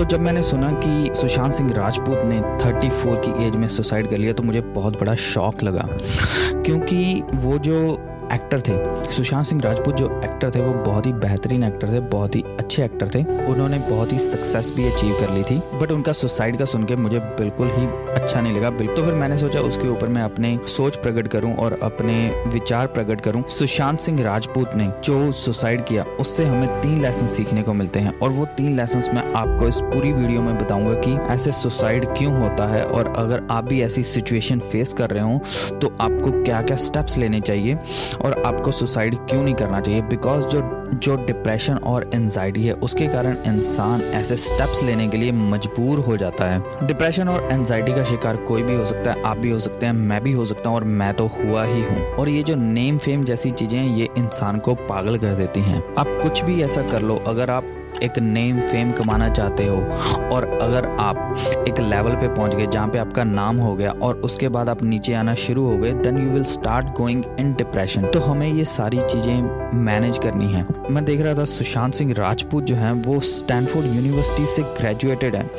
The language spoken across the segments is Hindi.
तो जब मैंने सुना कि सुशांत सिंह राजपूत ने 34 की एज में सुसाइड कर लिया तो मुझे बहुत बड़ा शौक लगा। क्योंकि वो जो एक्टर थे। सुशांत सिंह राजपूत जो एक्टर थे, वो बहुत ही बेहतरीन एक्टर थे, बहुत ही अच्छे एक्टर थे। उन्होंने बहुत ही सक्सेस भी अचीव कर ली थी। बट उनका सुसाइड का सुन के मुझे बिल्कुल ही अच्छा नहीं लगा। बिल्कुल तो फिर मैंने सोचा उसके ऊपर मैं अपने सोच प्रकट करूँ और अपने विचार प्रकट करूँ। सुशांत सिंह राजपूत ने जो सुसाइड किया, उससे हमें तीन लेसन सीखने को मिलते हैं। और वो तीन लेसन मैं आपको इस पूरी वीडियो में बताऊँगा कि ऐसे सुसाइड क्यों होता है और अगर आप भी ऐसी सिचुएशन फेस कर रहे हो तो आपको क्या क्या स्टेप्स लेने चाहिए और आपको सुसाइड क्यों नहीं करना चाहिए? बिकॉज़ जो जो डिप्रेशन और एनजाइटी है, उसके कारण इंसान ऐसे स्टेप्स लेने के लिए मजबूर हो जाता है। डिप्रेशन और एनजाइटी का शिकार कोई भी हो सकता है, आप भी हो सकते हैं, मैं भी हो सकता हूँ और मैं तो हुआ ही हूँ। और ये जो नेम फेम जैसी चीज़ें ये इंसान को पागल कर देती हैं। आप कुछ भी ऐसा कर लो, अगर आप एक नेम फेम कमाना चाहते हो। और अगर आप एक लेवल पे पहुँच गए जहाँ पे आपका नाम हो गया और उसके बाद आप नीचे आना शुरू हो गए then you will start going in depression तो हमें ये सारी चीज़ें मैनेज करनी है। मैं देख रहा था सुशांत सिंह राजपूत जो है, वो स्टैनफोर्ड यूनिवर्सिटी से ग्रेजुएटेड है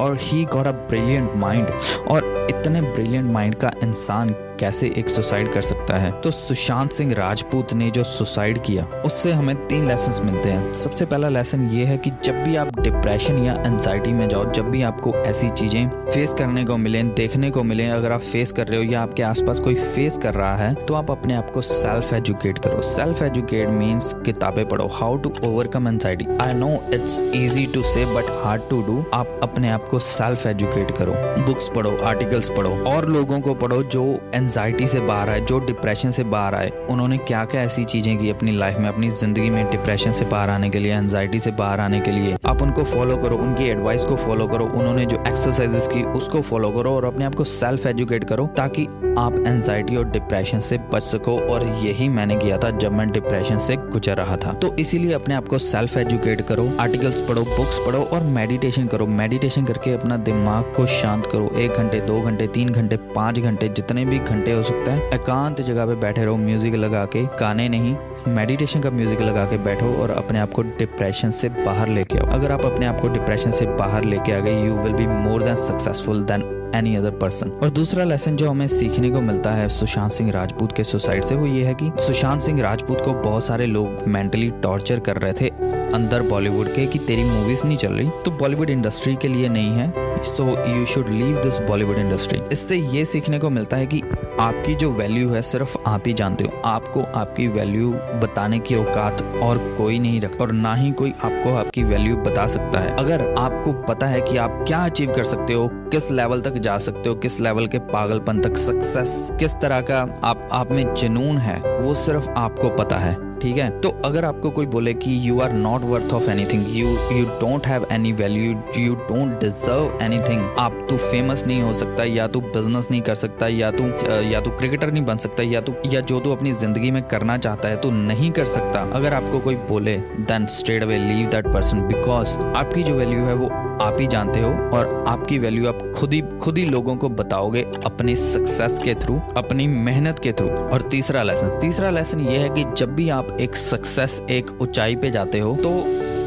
और he got a brilliant mind और इतने ब्रिलियंट माइंड का इंसान कैसे एक सुसाइड कर सकता है? तो सुशांत सिंह राजपूत ने जो सुसाइड किया, उससे हमें तीन लेसन मिलते हैं। सबसे पहला लेसन ये है कि जब भी आप डिप्रेशन या एंजाइटी में जाओ, जब भी आपको ऐसी चीज़ें फेस करने को मिले, देखने को मिले, अगर आप फेस कर रहे हो या आपके आसपास कोई फेस कर रहा है तो आप अपने आप को सेल्फ एजुकेट करो। सेल्फ एजुकेट मीन्स किताबें पढ़ो। How to overcome anxiety I know it's easy to say but hard to do आप अपने आप को सेल्फ एजुकेट करो। बुक्स पढ़ो आर्टिकल्स पढ़ो, और लोगों को पढ़ो जो एनजाइटी से बाहर आए, जो डिप्रेशन से बाहर आए, उन्होंने क्या क्या ऐसी चीज़ें की अपनी लाइफ में, अपनी ज़िंदगी में डिप्रेशन से बाहर आने के लिए एनजाइटी से बाहर आने के लिए? आप उनको फॉलो करो, उनकी एडवाइस को फॉलो करो, उन्होंने जो एक्सरसाइजेस की, उसको फॉलो करो और अपने आप को सेल्फ एजुकेट करो, ताकि आप एनजाइटी और डिप्रेशन से बच सको। और यही मैंने किया था जब मैं डिप्रेशन से गुजर रहा था। तो इसीलिए अपने आप को सेल्फ एजुकेट करो आर्टिकल्स पढ़ो बुक्स पढ़ो और मेडिटेशन करो। मेडिटेशन करके अपना दिमाग को शांत करो। एक घंटे, दो घंटे, तीन घंटे, पाँच घंटे, जितने भी घंटे घंटे हो सकता है। एकांत जगह पे बैठे रहो म्यूज़िक लगा के, गाने नहीं। मेडिटेशन का म्यूज़िक लगा के बैठो और अपने आप को डिप्रेशन से बाहर लेके आओ। अगर आप अपने आप को डिप्रेशन से बाहर लेके आ गए you will be more than successful than any other person और दूसरा लेसन जो हमें सीखने को मिलता है सुशांत सिंह राजपूत के सुसाइड से, वो ये है कि सुशांत सिंह राजपूत को बहुत सारे लोग मेंटली टॉर्चर कर रहे थे। अंदर बॉलीवुड के कि तेरी मूवीज़ नहीं चल रही? तो बॉलीवुड इंडस्ट्री के लिए नहीं है। So you should leave this Bollywood industry इससे ये सीखने को मिलता है कि आपकी जो वैल्यू है, सिर्फ़ आप ही जानते हो। आपको आपकी वैल्यू बताने की औकात और कोई नहीं रखता और ना ही कोई आपको आपकी वैल्यू बता सकता है। अगर आपको पता है कि आप क्या अचीव कर सकते हो, किस लेवल तक जा सकते हो, किस लेवल के पागलपन तक सक्सेस किस तरह का आप आप में जुनून है, वो सिर्फ़ आपको पता है। ठीक है? तो अगर आपको कोई बोले कि you are not worth of anything you you don't have any value you don't deserve anything आप तू फ़ेमस नहीं हो सकता, या तू बिज़नेस नहीं कर सकता, या तू या तू क्रिकेटर नहीं बन सकता, या तू, या जो तू अपनी ज़िंदगी में करना चाहता है तू नहीं कर सकता। अगर आपको कोई बोले then straight away leave that person because आपकी जो वैल्यू है वो आप ही जानते हो और आपकी वैल्यू आप खुद ही खुद ही लोगों को बताओगे अपनी सक्सेस के थ्रू अपनी मेहनत के थ्रू और तीसरा लेसन तीसरा लेसन ये है कि जब भी आप एक सक्सेस एक ऊंचाई पे जाते हो तो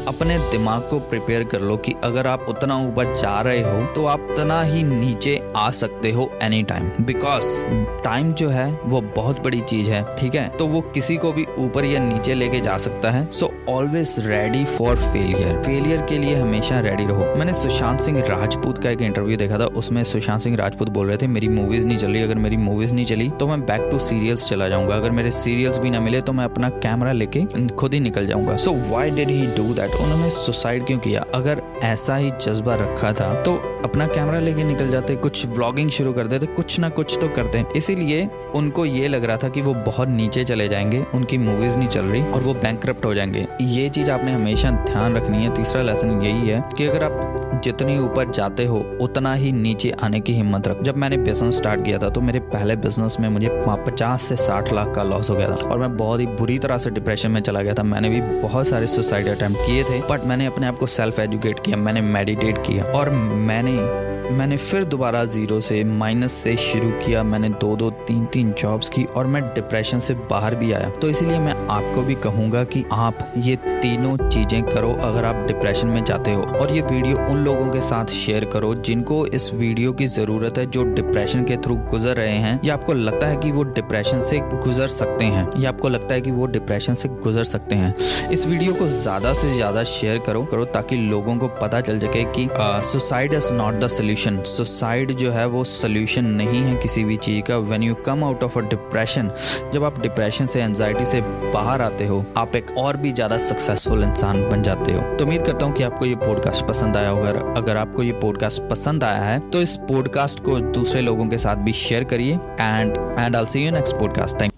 अपने दिमाग को प्रिपेयर कर लो कि अगर आप उतना ऊपर जा रहे हो तो आप उतना ही नीचे आ सकते हो एनी टाइम बिकॉज़ टाइम जो है, वो बहुत बड़ी चीज़ है, ठीक है? तो वो किसी को भी ऊपर या नीचे लेके जा सकता है। So always ready for failure failure के लिए हमेशा रेडी रहो। मैंने सुशांत सिंह राजपूत का एक इंटरव्यू देखा था। उसमें सुशांत सिंह राजपूत बोल रहे थे, मेरी मूवीज़ नहीं चल रही। अगर मेरी मूवीज़ नहीं चली तो मैं बैक टू सीरियल्स चला जाऊँगा। अगर मेरे सीरियल्स भी ना मिले तो मैं अपना कैमरा लेके खुद ही निकल जाऊँगा। So why did he do that उन्होंने सुसाइड क्यों किया? अगर ऐसा ही जज्बा रखा था तो अपना कैमरा लेके निकल जाते, कुछ व्लॉगिंग शुरू कर देते, कुछ ना कुछ तो करते इसीलिए उनको ये लग रहा था कि वो बहुत नीचे चले जाएँगे, उनकी मूवीज़ नहीं चल रही और वो बैंक हो जाएँगे। ये चीज़ आपने हमेशा ध्यान रखनी है। तीसरा लेसन यही है कि अगर आप जितनी ऊपर जाते हो, उतना ही नीचे आने की हिम्मत रख। जब मैंने बिज़नेस स्टार्ट किया था तो मेरे पहले बिज़नेस में मुझे पचास से साठ लाख का लॉस हो गया था। और मैं बहुत ही बुरी तरह से डिप्रेशन में चला गया था। मैंने भी बहुत सारे सुसाइड अटेम्प्ट किए थे बट मैंने अपने आप को सेल्फ एजुकेट किया, मैंने मेडिटेट किया। और मैंने मैंने फिर दोबारा ज़ीरो से माइनस से शुरू किया, मैंने दो दो, तीन तीन जॉब्स की और मैं डिप्रेशन से बाहर भी आया। तो इसलिए मैं आपको भी कहूँगा कि आप ये तीनों चीज़ें करो अगर आप डिप्रेशन में जाते हो और ये वीडियो उन लोगों के साथ शेयर करो जिनको इस वीडियो की ज़रूरत है जो डिप्रेशन के थ्रू गुजर रहे हैं। या आपको लगता है कि वो डिप्रेशन से गुजर सकते हैं। या आपको लगता है कि वो डिप्रेशन से गुजर सकते हैं। इस वीडियो को ज़्यादा से ज़्यादा शेयर करो करो ताकि लोगों को पता चल सके कि suicide is not the solution solution suicide जो है वो सोल्यूशन नहीं है किसी भी चीज़ का. When you come out of a depression जब आप डिप्रेशन से एनजाइटी से बाहर आते हो, आप एक और भी ज़्यादा सक्सेसफुल इंसान बन जाते हो. तो उम्मीद करता हूँ कि आपको ये पॉडकास्ट पसंद आया होगा. अगर आपको ये पॉडकास्ट पसंद आया है तो इस पॉडकास्ट को दूसरे लोगों के साथ भी शेयर करिए. And and all see you next podcast thank